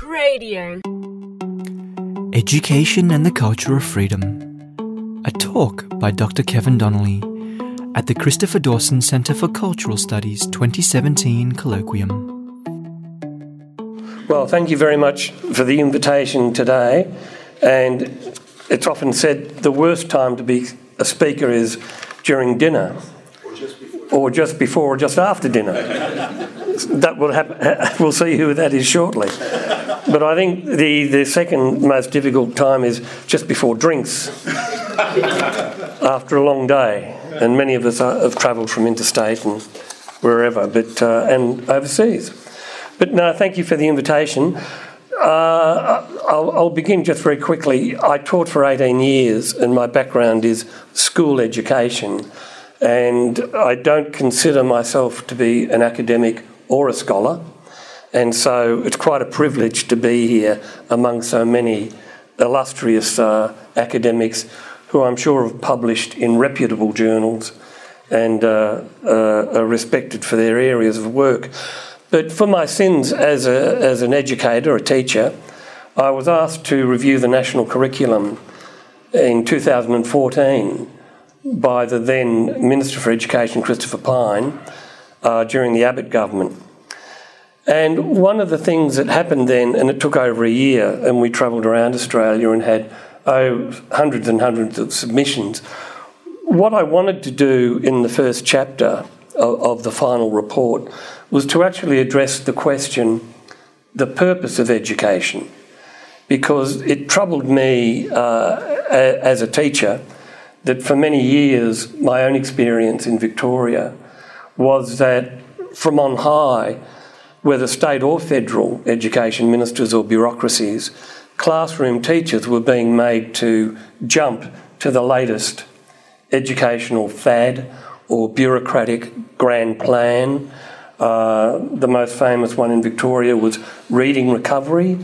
Talk Radio. Education and the Culture of Freedom. A talk by Dr. Kevin Donnelly at the Christopher Dawson Centre for Cultural Studies 2017 Colloquium. Well, thank you very much for the invitation today. And it's often said the worst time to be a speaker is during dinner, or just before, or just after dinner. that will happen. We'll see who that is shortly. But I think the, the second most difficult time is just before drinks, after a long day. And many of us are, have travelled from interstate and wherever, but uh, and overseas. But no, thank you for the invitation. Uh, I'll, I'll, begin just very quickly. I taught for 18 years, and my background is school education. And I don't consider myself to be an academic or a scholar. And so it's quite a privilege to be here among so many illustrious uh, academics who I'm sure have published in reputable journals and uh, uh, are respected for their areas of work. But for my sins as, a, as an educator, a teacher, I was asked to review the national curriculum in 2014 by the then Minister for Education, Christopher Pyne, uh, during the Abbott government. And one of the things that happened then, and it took over a year, and we travelled around Australia and had oh, hundreds and hundreds of submissions. What I wanted to do in the first chapter of, of the final report was to actually address the question the purpose of education, because it troubled me uh, as a teacher that for many years my own experience in Victoria was that from on high, whether state or federal education ministers or bureaucracies, classroom teachers were being made to jump to the latest educational fad or bureaucratic grand plan. Uh, the most famous one in Victoria was reading recovery,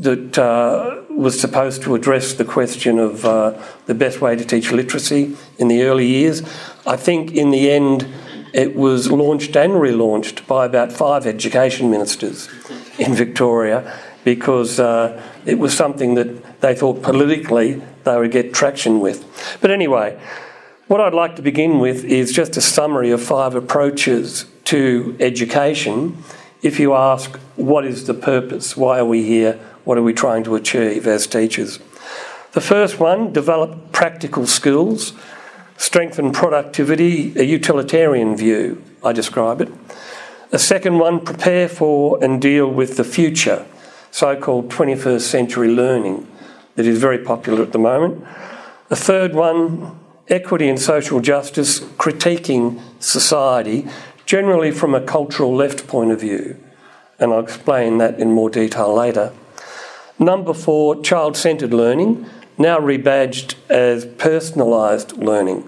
that uh, was supposed to address the question of uh, the best way to teach literacy in the early years. I think in the end, it was launched and relaunched by about five education ministers in Victoria because uh, it was something that they thought politically they would get traction with. But anyway, what I'd like to begin with is just a summary of five approaches to education. If you ask, what is the purpose? Why are we here? What are we trying to achieve as teachers? The first one, develop practical skills strengthen productivity, a utilitarian view, I describe it. A second one, prepare for and deal with the future, so called 21st century learning, that is very popular at the moment. A third one, equity and social justice, critiquing society, generally from a cultural left point of view, and I'll explain that in more detail later. Number four, child centred learning, now rebadged as personalised learning.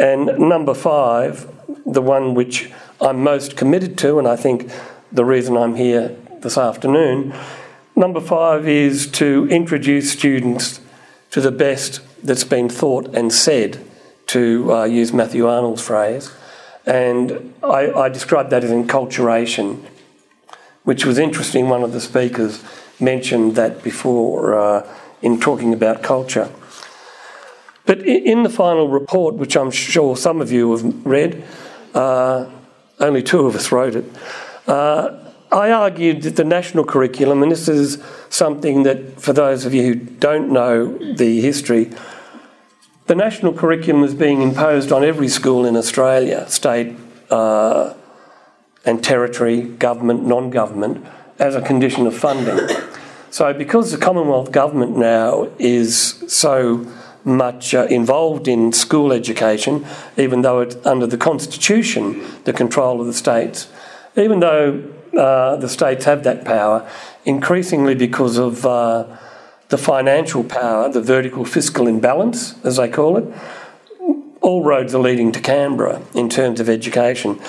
And number five, the one which I'm most committed to, and I think the reason I'm here this afternoon, number five is to introduce students to the best that's been thought and said, to uh, use Matthew Arnold's phrase. And I, I described that as enculturation, which was interesting. One of the speakers mentioned that before uh, in talking about culture. But in the final report, which I'm sure some of you have read, uh, only two of us wrote it, uh, I argued that the national curriculum, and this is something that for those of you who don't know the history, the national curriculum is being imposed on every school in Australia, state uh, and territory, government, non government, as a condition of funding. So, because the Commonwealth Government now is so much uh, involved in school education, even though it's under the Constitution, the control of the states, even though uh, the states have that power, increasingly because of uh, the financial power, the vertical fiscal imbalance, as they call it, all roads are leading to Canberra in terms of education.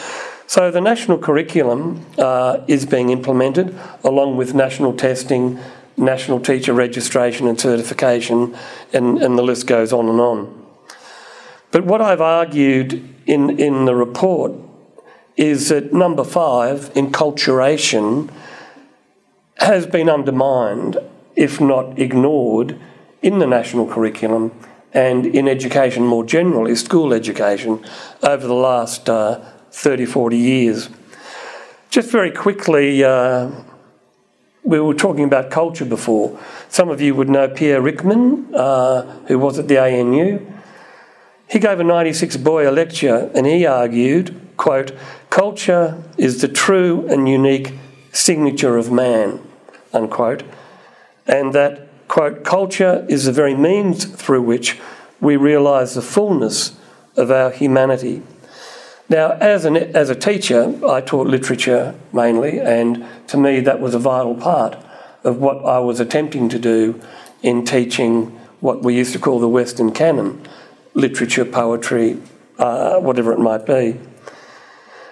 So the national curriculum uh, is being implemented along with national testing, national teacher registration and certification, and, and the list goes on and on. But what I've argued in, in the report is that number five, enculturation, has been undermined, if not ignored, in the national curriculum and in education more generally, school education, over the last uh, 30, 40 years. Just very quickly, uh, we were talking about culture before. Some of you would know Pierre Ryckmans, uh, who was at the ANU. He gave a 96 Boyer lecture and he argued, quote, culture is the true and unique signature of man, unquote, and that, quote, culture is the very means through which we realise the fullness of our humanity. Now, as, an, as a teacher, I taught literature mainly, and to me that was a vital part of what I was attempting to do in teaching what we used to call the Western canon literature, poetry, uh, whatever it might be.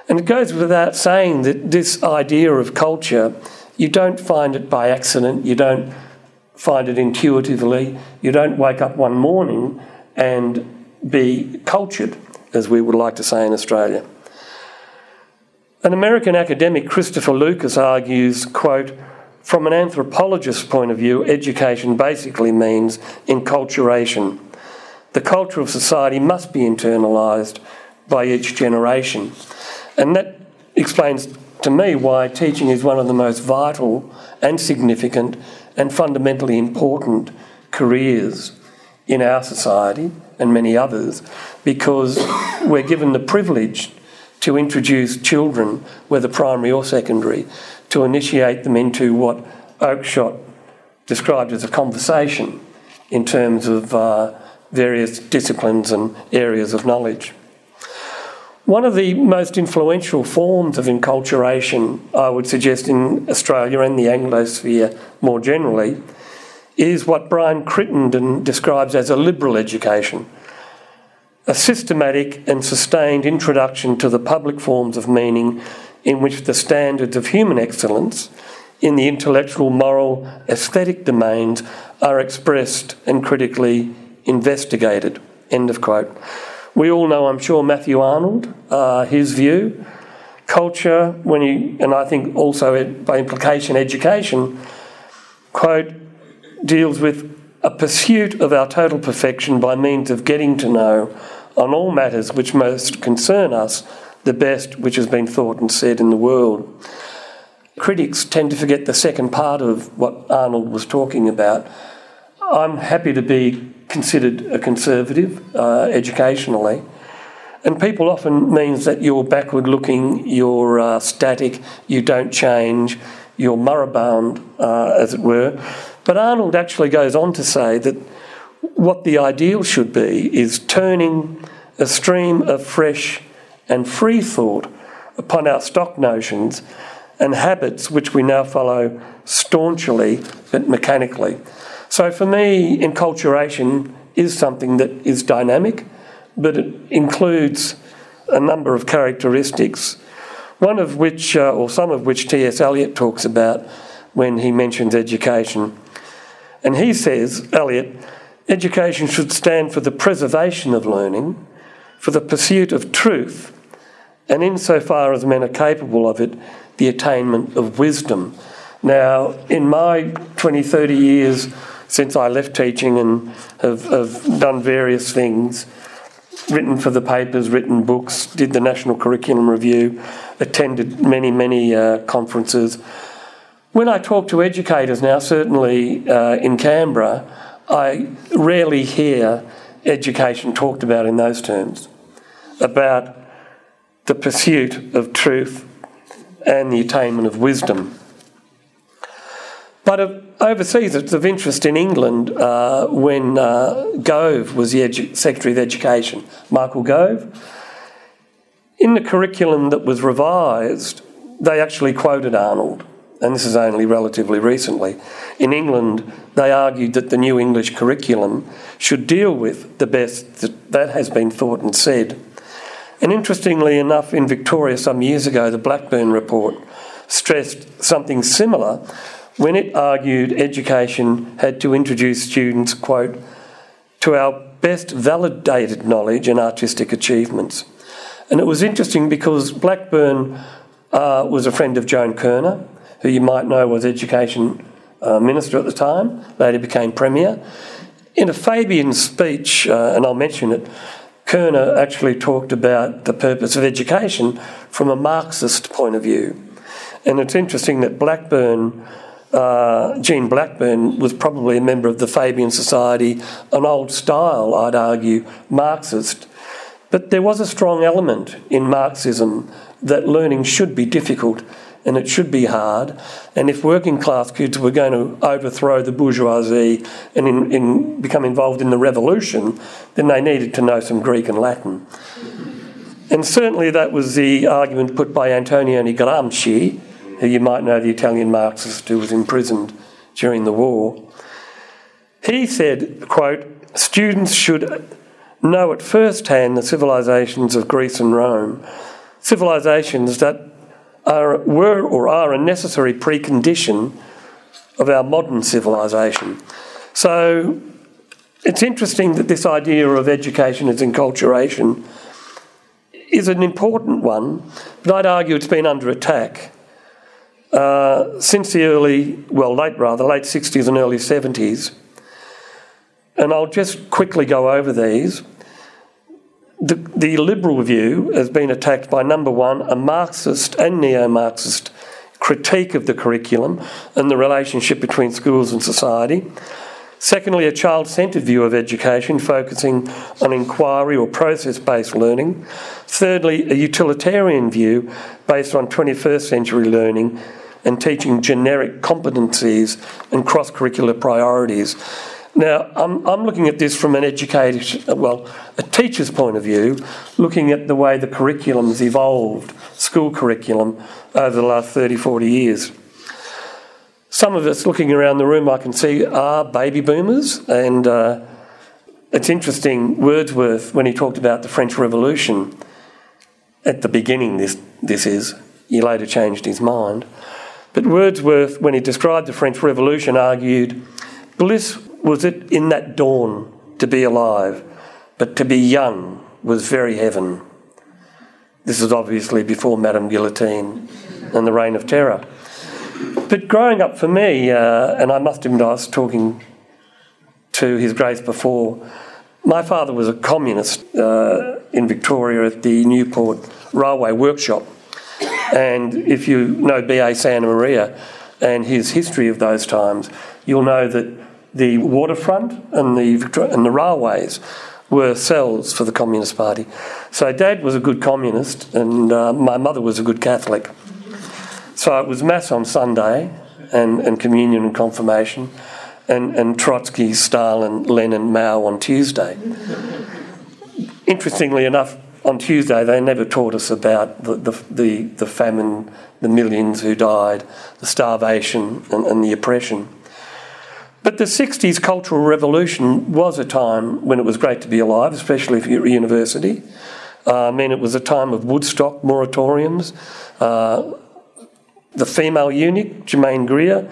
And it goes without saying that this idea of culture, you don't find it by accident, you don't find it intuitively, you don't wake up one morning and be cultured as we would like to say in Australia. An American academic, Christopher Lucas, argues, quote, from an anthropologist's point of view, education basically means enculturation. The culture of society must be internalised by each generation. And that explains to me why teaching is one of the most vital and significant and fundamentally important careers in our society and many others because we're given the privilege to introduce children, whether primary or secondary, to initiate them into what Oakeshott described as a conversation in terms of uh, various disciplines and areas of knowledge. One of the most influential forms of enculturation, I would suggest, in Australia and the Anglosphere more generally, is what Brian Crittenden describes as a liberal education a systematic and sustained introduction to the public forms of meaning in which the standards of human excellence in the intellectual, moral, aesthetic domains are expressed and critically investigated. End of quote. We all know, I'm sure, Matthew Arnold, uh, his view. Culture, when he, and I think also by implication, education, quote, deals with a pursuit of our total perfection by means of getting to know on all matters which most concern us the best which has been thought and said in the world. Critics tend to forget the second part of what Arnold was talking about. I'm happy to be considered a conservative uh, educationally. And people often means that you're backward looking, you're uh, static, you don't change, you're moribund, uh, as it were. But Arnold actually goes on to say that what the ideal should be is turning a stream of fresh and free thought upon our stock notions and habits which we now follow staunchly but mechanically. So for me, enculturation is something that is dynamic, but it includes a number of characteristics, one of which, uh, or some of which T.S. Eliot talks about when he mentions education. And he says, Eliot, education should stand for the preservation of learning, for the pursuit of truth, and insofar as men are capable of it, the attainment of wisdom. Now, in my 20, 30 years since I left teaching and have, have done various things, written for the papers, written books, did the National Curriculum Review, attended many, many uh, conferences when I talk to educators now, certainly uh, in Canberra, I rarely hear education talked about in those terms about the pursuit of truth and the attainment of wisdom. But uh, overseas, it's of interest in England uh, when uh, Gove was the edu- Secretary of Education, Michael Gove. In the curriculum that was revised, they actually quoted Arnold and this is only relatively recently, in England, they argued that the new English curriculum should deal with the best that, that has been thought and said. And interestingly enough, in Victoria some years ago, the Blackburn report stressed something similar when it argued education had to introduce students, quote, to our best validated knowledge and artistic achievements. And it was interesting because Blackburn uh, was a friend of Joan Kirner who you might know was Education uh, Minister at the time, later became Premier. In a Fabian speech, uh, and I'll mention it, Kirner actually talked about the purpose of education from a Marxist point of view. And it's interesting that Blackburn, uh, Jean Blackburn, was probably a member of the Fabian Society, an old style, I'd argue, Marxist. But there was a strong element in Marxism that learning should be difficult and it should be hard. And if working class kids were going to overthrow the bourgeoisie and in, in become involved in the revolution, then they needed to know some Greek and Latin. And certainly that was the argument put by Antonio Gramsci, who you might know, the Italian Marxist who was imprisoned during the war. He said, quote, students should know at first hand the civilizations of Greece and Rome, civilizations that are, were or are a necessary precondition of our modern civilization. So it's interesting that this idea of education as enculturation is an important one, but I'd argue it's been under attack. Uh, since the early, well, late rather, late 60s and early 70s. And I'll just quickly go over these. The, the liberal view has been attacked by number one, a Marxist and neo Marxist critique of the curriculum and the relationship between schools and society. Secondly, a child centred view of education focusing on inquiry or process based learning. Thirdly, a utilitarian view based on 21st century learning and teaching generic competencies and cross curricular priorities. Now, I'm, I'm looking at this from an educator, well, a teacher's point of view, looking at the way the curriculum's evolved, school curriculum, over the last 30, 40 years. Some of us looking around the room, I can see, are baby boomers, and uh, it's interesting. Wordsworth, when he talked about the French Revolution, at the beginning, this, this is, he later changed his mind. But Wordsworth, when he described the French Revolution, argued bliss was it in that dawn to be alive, but to be young was very heaven. This is obviously before Madame Guillotine and the Reign of Terror. But growing up for me, uh, and I must admit I was talking to His Grace before, my father was a communist uh, in Victoria at the Newport Railway Workshop. And if you know B.A. Santamaria and his history of those times, you'll know that the waterfront and the, and the railways were cells for the Communist Party. So dad was a good communist and uh, my mother was a good Catholic. So it was Mass on Sunday and, and communion and confirmation and, and Trotsky, Stalin, Lenin, Mao on Tuesday. Interestingly enough, on Tuesday they never taught us about the, the, the, the famine, the millions who died, the starvation and, and the oppression. But the 60s Cultural Revolution was a time when it was great to be alive, especially if you're at university. Uh, I mean, it was a time of Woodstock moratoriums, uh, the female eunuch, Germaine Greer,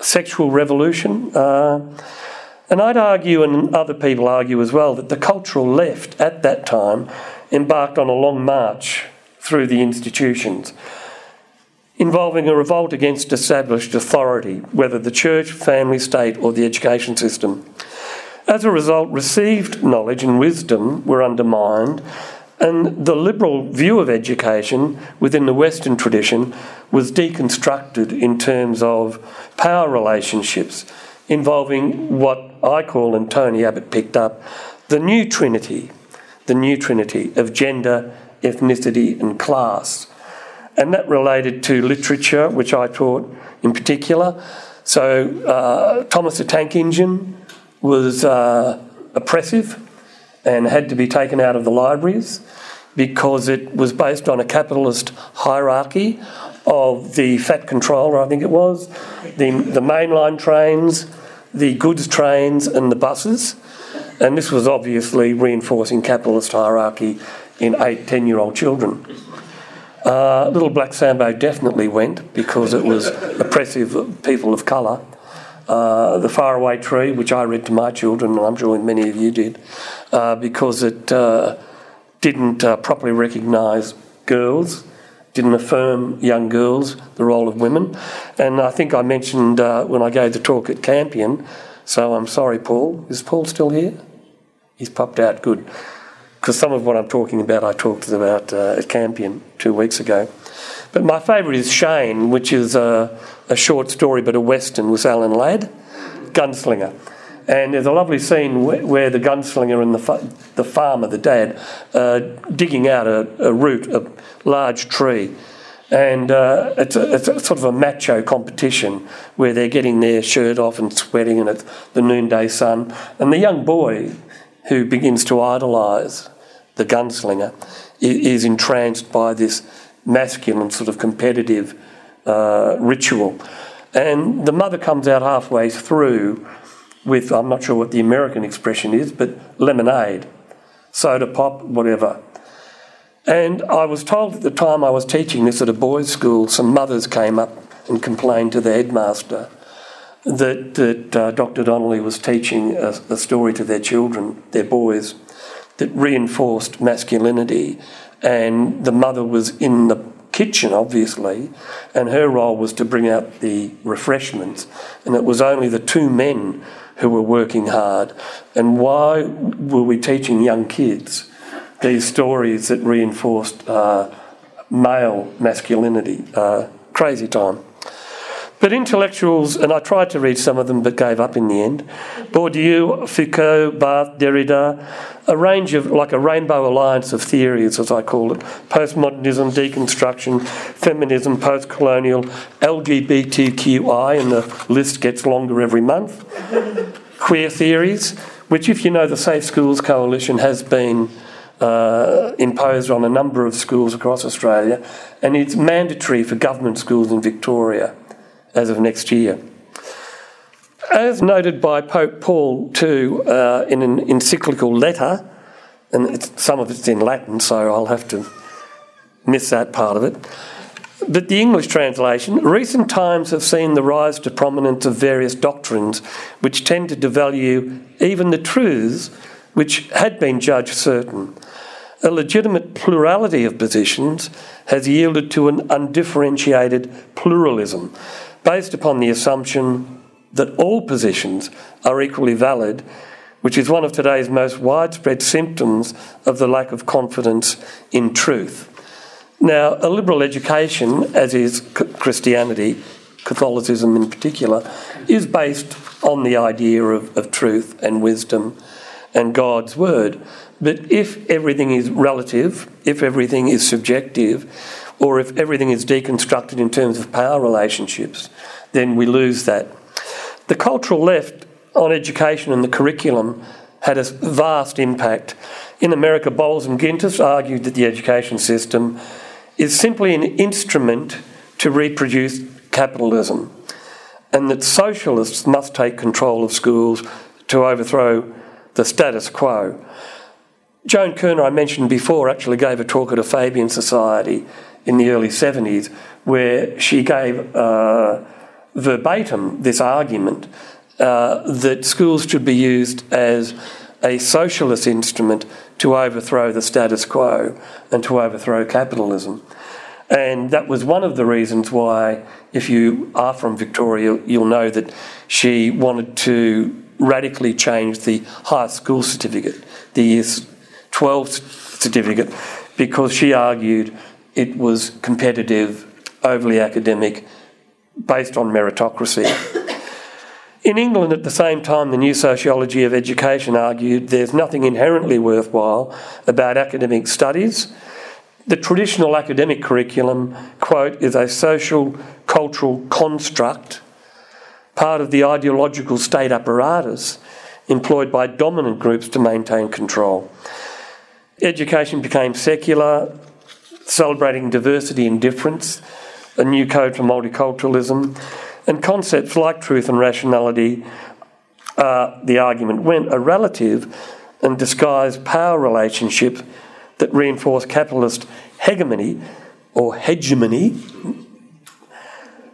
sexual revolution. Uh, and I'd argue, and other people argue as well, that the cultural left at that time embarked on a long march through the institutions involving a revolt against established authority, whether the church, family, state, or the education system. As a result, received knowledge and wisdom were undermined, and the liberal view of education within the Western tradition was deconstructed in terms of power relationships involving what I call, and Tony Abbott picked up, the new trinity, the new trinity of gender, ethnicity, and class and that related to literature, which I taught in particular. So, uh, Thomas the Tank Engine was uh, oppressive and had to be taken out of the libraries because it was based on a capitalist hierarchy of the fat controller, I think it was, the, the mainline trains, the goods trains, and the buses. And this was obviously reinforcing capitalist hierarchy in eight, ten year old children. Uh, Little Black Sambo definitely went because it was oppressive people of colour. Uh, the Faraway Tree, which I read to my children, and I'm sure many of you did, uh, because it uh, didn't uh, properly recognise girls didn't affirm young girls, the role of women. And I think I mentioned uh, when I gave the talk at Campion, so I'm sorry, Paul. Is Paul still here? He's popped out, good. Because some of what I'm talking about I talked about uh, at Campion two weeks ago. But my favourite is Shane, which is a, a short story but a western with Alan Ladd, Gunslinger. And there's a lovely scene where, where the gunslinger and the, fa- the farmer, the dad, uh, digging out a, a, root, a large tree. And uh, it's, a, it's sort of a macho competition where they're getting their shirt off and sweating, and it's the noonday sun. And the young boy who begins to idolise the gunslinger is entranced by this masculine sort of competitive uh, ritual. And the mother comes out halfway through with, I'm not sure what the American expression is, but lemonade, soda pop, whatever. And I was told at the time I was teaching this at a boys' school, some mothers came up and complained to the headmaster that, that uh, Dr. Donnelly was teaching a, a story to their children, their boys, that reinforced masculinity. And the mother was in the kitchen, obviously, and her role was to bring out the refreshments. And it was only the two men who were working hard. And why were we teaching young kids these stories that reinforced uh, male masculinity? Uh, crazy time. But intellectuals, and I tried to read some of them but gave up in the end. Bourdieu, Foucault, Barthes, Derrida, a range of, like a rainbow alliance of theories, as I call it. Postmodernism, deconstruction, feminism, post colonial, LGBTQI, and the list gets longer every month, queer theories, which, if you know, the Safe Schools Coalition has been. Uh, imposed on a number of schools across Australia, and it's mandatory for government schools in Victoria as of next year. As noted by Pope Paul II uh, in an encyclical letter, and some of it's in Latin, so I'll have to miss that part of it. But the English translation recent times have seen the rise to prominence of various doctrines which tend to devalue even the truths which had been judged certain. A legitimate plurality of positions has yielded to an undifferentiated pluralism based upon the assumption that all positions are equally valid, which is one of today's most widespread symptoms of the lack of confidence in truth. Now, a liberal education, as is Christianity, Catholicism in particular, is based on the idea of, of truth and wisdom and God's word. But if everything is relative, if everything is subjective, or if everything is deconstructed in terms of power relationships, then we lose that. The cultural left on education and the curriculum had a vast impact. In America, Bowles and Gintis argued that the education system is simply an instrument to reproduce capitalism, and that socialists must take control of schools to overthrow the status quo. Joan Kirner, I mentioned before, actually gave a talk at a Fabian Society in the early 70s where she gave uh, verbatim this argument uh, that schools should be used as a socialist instrument to overthrow the status quo and to overthrow capitalism. And that was one of the reasons why, if you are from Victoria, you'll know that she wanted to radically change the high school certificate, the year 12 certificate, because she argued it was competitive, overly academic, based on meritocracy. In England, at the same time, the new sociology of education argued there's nothing inherently worthwhile about academic studies. The traditional academic curriculum, quote, is a social cultural construct, part of the ideological state apparatus employed by dominant groups to maintain control. Education became secular, celebrating diversity and difference, a new code for multiculturalism, and concepts like truth and rationality, uh, the argument went, are relative and disguised power relationship that reinforce capitalist hegemony or hegemony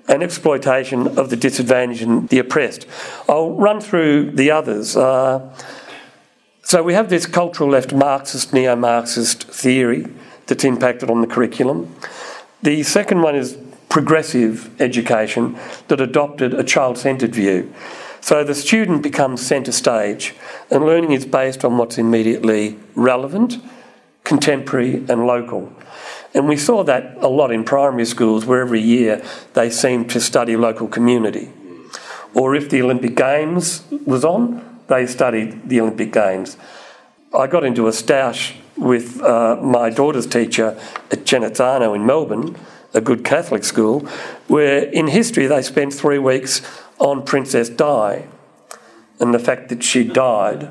and exploitation of the disadvantaged and the oppressed. I'll run through the others. Uh, so we have this cultural left Marxist, neo Marxist theory that's impacted on the curriculum. The second one is progressive education that adopted a child centred view. So the student becomes centre stage, and learning is based on what's immediately relevant, contemporary, and local. And we saw that a lot in primary schools, where every year they seemed to study local community. Or if the Olympic Games was on, they studied the Olympic Games. I got into a stoush with uh, my daughter's teacher at Genazzano in Melbourne, a good Catholic school, where in history they spent three weeks on Princess Di and the fact that she died.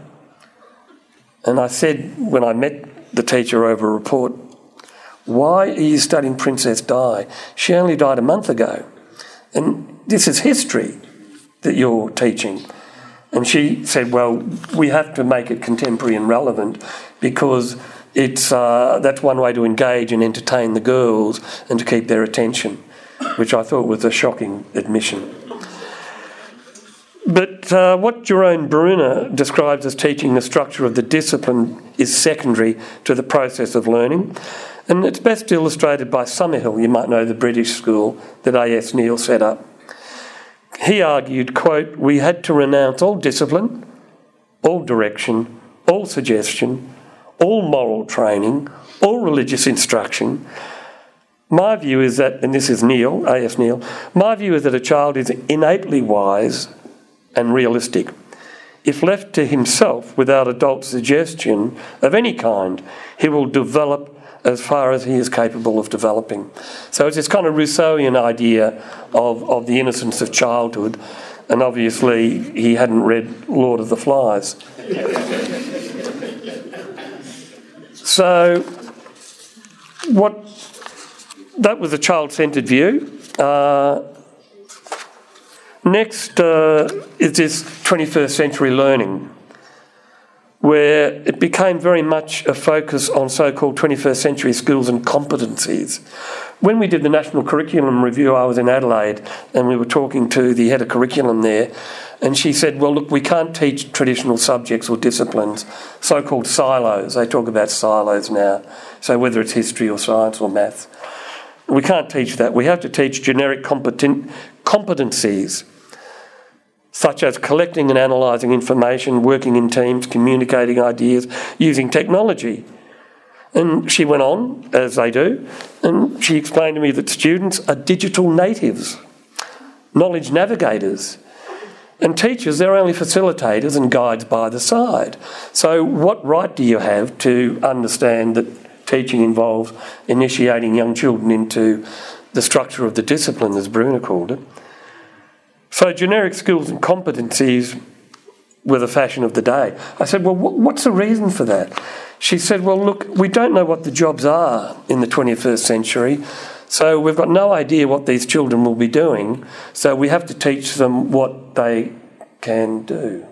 And I said when I met the teacher over a report, Why are you studying Princess Di? She only died a month ago. And this is history that you're teaching. And she said, Well, we have to make it contemporary and relevant because it's, uh, that's one way to engage and entertain the girls and to keep their attention, which I thought was a shocking admission. But uh, what Jerome Bruner describes as teaching the structure of the discipline is secondary to the process of learning. And it's best illustrated by Summerhill, you might know the British school that A.S. Neill set up. He argued, quote, we had to renounce all discipline, all direction, all suggestion, all moral training, all religious instruction. My view is that, and this is Neill, A.S. Neill, my view is that a child is innately wise and realistic. If left to himself without adult suggestion of any kind, he will develop as far as he is capable of developing. So it's this kind of Rousseauian idea of, of the innocence of childhood, and obviously he hadn't read Lord of the Flies. So, what that was a child centred view. Uh, Next uh, is this 21st century learning, where it became very much a focus on so called 21st century skills and competencies. When we did the National Curriculum Review, I was in Adelaide and we were talking to the head of curriculum there, and she said, Well, look, we can't teach traditional subjects or disciplines, so called silos. They talk about silos now, so whether it's history or science or maths. We can't teach that. We have to teach generic competent, competencies such as collecting and analysing information, working in teams, communicating ideas, using technology. And she went on, as they do, and she explained to me that students are digital natives, knowledge navigators. And teachers, they're only facilitators and guides by the side. So, what right do you have to understand that teaching involves initiating young children into the structure of the discipline, as Bruner called it? So, generic skills and competencies were the fashion of the day. I said, Well, what's the reason for that? She said, Well, look, we don't know what the jobs are in the 21st century, so we've got no idea what these children will be doing, so we have to teach them what they can do.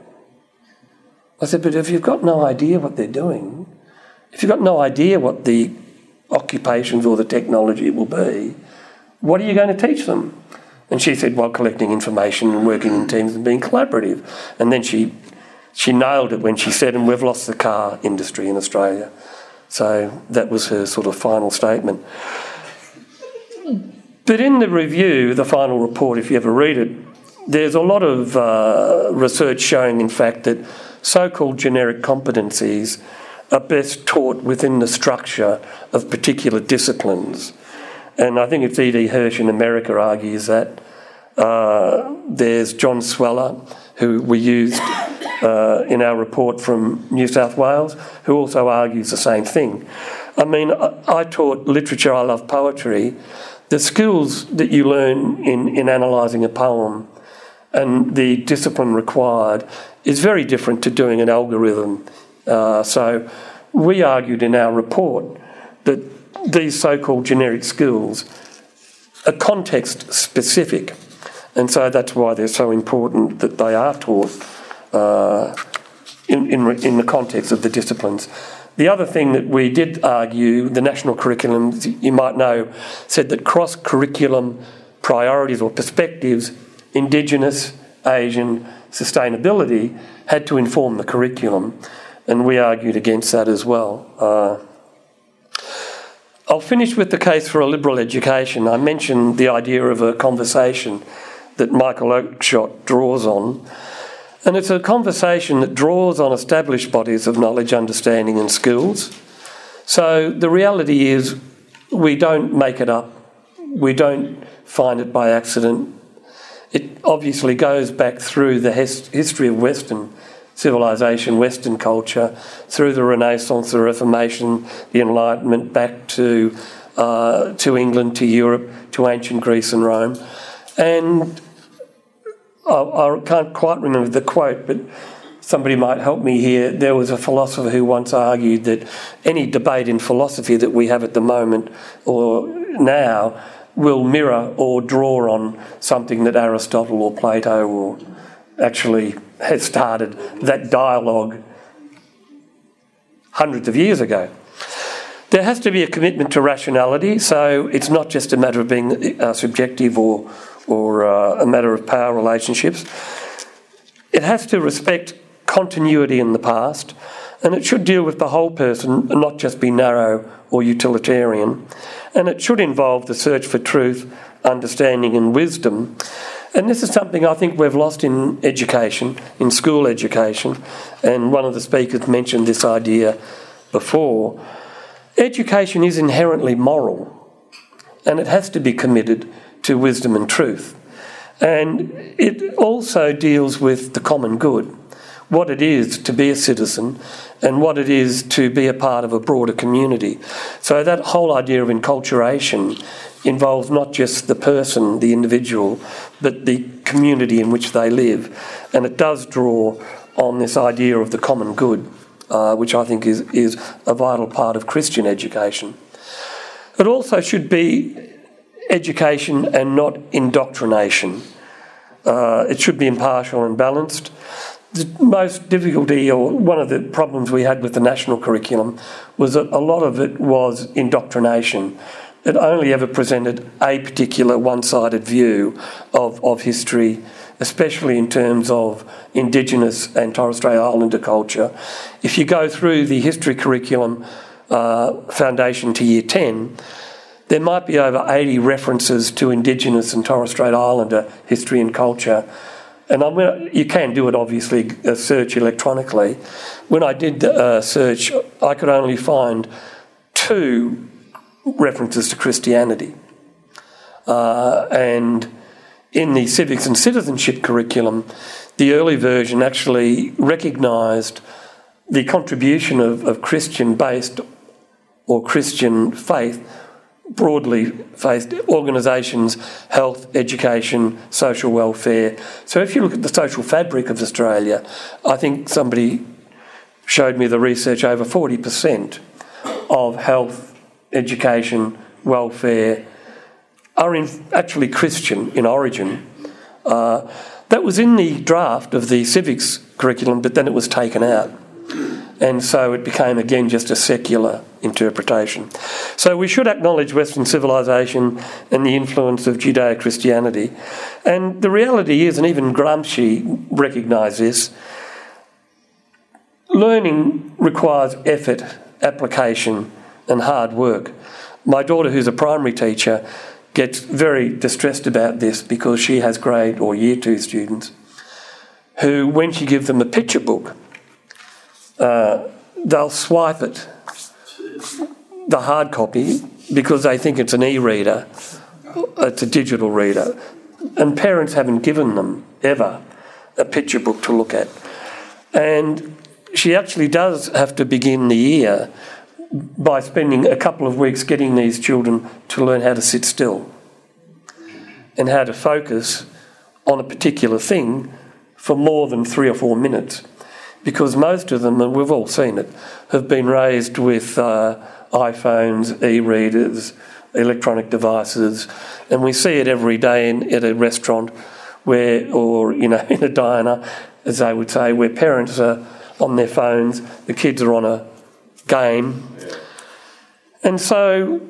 I said, But if you've got no idea what they're doing, if you've got no idea what the occupations or the technology will be, what are you going to teach them? And she said, while collecting information and working in teams and being collaborative. And then she, she nailed it when she said, and we've lost the car industry in Australia. So that was her sort of final statement. But in the review, the final report, if you ever read it, there's a lot of uh, research showing, in fact, that so called generic competencies are best taught within the structure of particular disciplines. And I think it's E.D. Hirsch in America argues that. Uh, there's John Sweller, who we used uh, in our report from New South Wales, who also argues the same thing. I mean, I, I taught literature, I love poetry. The skills that you learn in, in analysing a poem and the discipline required is very different to doing an algorithm. Uh, so we argued in our report that these so called generic skills are context specific. And so that's why they're so important that they are taught uh, in, in, in the context of the disciplines. The other thing that we did argue, the national curriculum, you might know, said that cross curriculum priorities or perspectives, Indigenous, Asian, sustainability, had to inform the curriculum. And we argued against that as well. Uh, I'll finish with the case for a liberal education. I mentioned the idea of a conversation that Michael Oakeshott draws on. And it's a conversation that draws on established bodies of knowledge, understanding, and skills. So the reality is, we don't make it up, we don't find it by accident. It obviously goes back through the history of Western civilization, Western culture, through the Renaissance, the Reformation, the Enlightenment, back to uh, to England, to Europe, to ancient Greece and Rome, and I, I can't quite remember the quote, but somebody might help me here. There was a philosopher who once argued that any debate in philosophy that we have at the moment or now will mirror or draw on something that Aristotle or Plato or actually had started that dialogue hundreds of years ago. There has to be a commitment to rationality, so it's not just a matter of being uh, subjective or, or uh, a matter of power relationships. It has to respect continuity in the past, and it should deal with the whole person and not just be narrow or utilitarian. And it should involve the search for truth, understanding, and wisdom. And this is something I think we've lost in education, in school education. And one of the speakers mentioned this idea before. Education is inherently moral, and it has to be committed to wisdom and truth. And it also deals with the common good, what it is to be a citizen and what it is to be a part of a broader community. So that whole idea of enculturation involves not just the person, the individual, but the community in which they live. And it does draw on this idea of the common good, uh, which I think is, is a vital part of Christian education. It also should be education and not indoctrination. Uh, it should be impartial and balanced. The most difficulty, or one of the problems we had with the national curriculum, was that a lot of it was indoctrination it only ever presented a particular one sided view of, of history, especially in terms of Indigenous and Torres Strait Islander culture. If you go through the history curriculum uh, foundation to year 10, there might be over 80 references to Indigenous and Torres Strait Islander history and culture. And I'm you can do it obviously, a search electronically. When I did uh, search, I could only find two references to Christianity. Uh, and in the civics and citizenship curriculum, the early version actually recognised the contribution of, of Christian based or Christian faith, broadly faced organisations, health, education, social welfare. So if you look at the social fabric of Australia, I think somebody showed me the research over 40% of health education, welfare, are in, actually Christian in origin. Uh, that was in the draft of the civics curriculum, but then it was taken out. And so it became again just a secular interpretation. So we should acknowledge Western civilization and the influence of Judeo Christianity. And the reality is, and even Gramsci recognised this, learning requires effort, application, and hard work. My daughter, who's a primary teacher, gets very distressed about this because she has grade or year two students who, when she gives them a picture book, uh, they'll swipe it, the hard copy, because they think it's an e reader, it's a digital reader. And parents haven't given them ever a picture book to look at. And she actually does have to begin the year by spending a couple of weeks getting these children to learn how to sit still and how to focus on a particular thing for more than three or four minutes. Because most of them, and we've all seen it, have been raised with uh, iPhones, e readers, electronic devices, and we see it every day in, at a restaurant where, or you know, in a diner, as they would say, where parents are on their phones, the kids are on a game. And so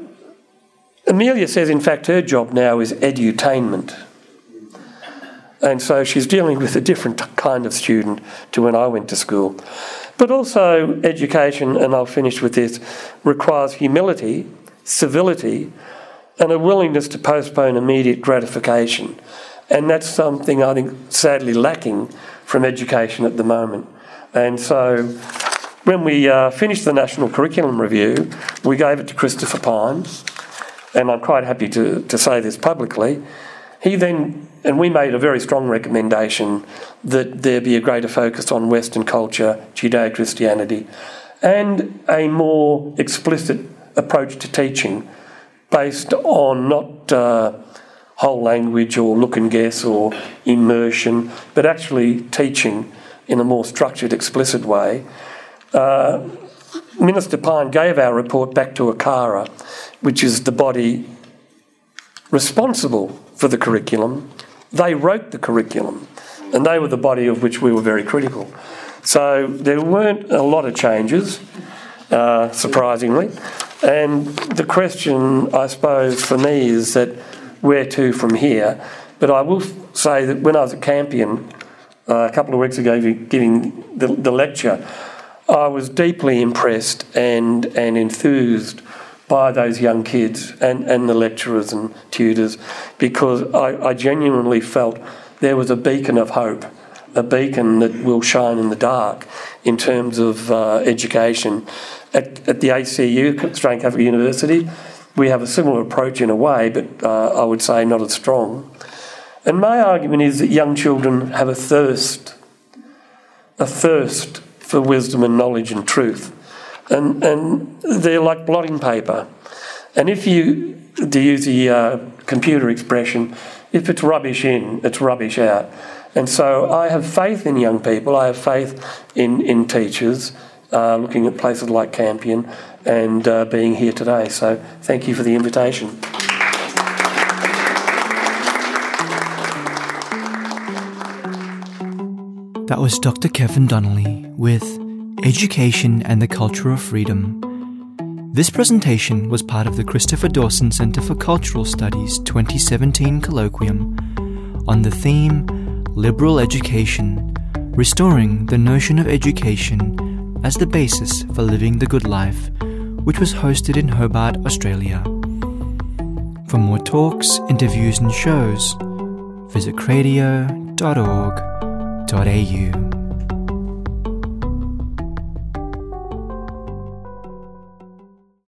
Amelia says, in fact, her job now is edutainment. And so she's dealing with a different kind of student to when I went to school. But also, education, and I'll finish with this, requires humility, civility, and a willingness to postpone immediate gratification. And that's something I think sadly lacking from education at the moment. And so when we uh, finished the National Curriculum Review, we gave it to Christopher Pyne, and I'm quite happy to, to say this publicly. He then, and we made a very strong recommendation that there be a greater focus on Western culture, Judeo Christianity, and a more explicit approach to teaching based on not uh, whole language or look and guess or immersion, but actually teaching in a more structured, explicit way. Uh, Minister Pyne gave our report back to ACARA, which is the body responsible for the curriculum. They wrote the curriculum, and they were the body of which we were very critical. So there weren't a lot of changes, uh, surprisingly. And the question, I suppose, for me is that where to from here? But I will say that when I was at Campion uh, a couple of weeks ago giving the, the lecture, I was deeply impressed and, and enthused by those young kids and, and the lecturers and tutors because I, I genuinely felt there was a beacon of hope, a beacon that will shine in the dark in terms of uh, education. At, at the ACU, Australian Catholic University, we have a similar approach in a way, but uh, I would say not as strong. And my argument is that young children have a thirst, a thirst for wisdom and knowledge and truth and, and they're like blotting paper. And if you, to use the uh, computer expression, if it's rubbish in, it's rubbish out. And so I have faith in young people, I have faith in, in teachers, uh, looking at places like Campion and uh, being here today. So thank you for the invitation. That was Dr. Kevin Donnelly with Education and the Culture of Freedom. This presentation was part of the Christopher Dawson Centre for Cultural Studies 2017 colloquium on the theme Liberal Education Restoring the Notion of Education as the Basis for Living the Good Life, which was hosted in Hobart, Australia. For more talks, interviews, and shows, visit cradio.org.au.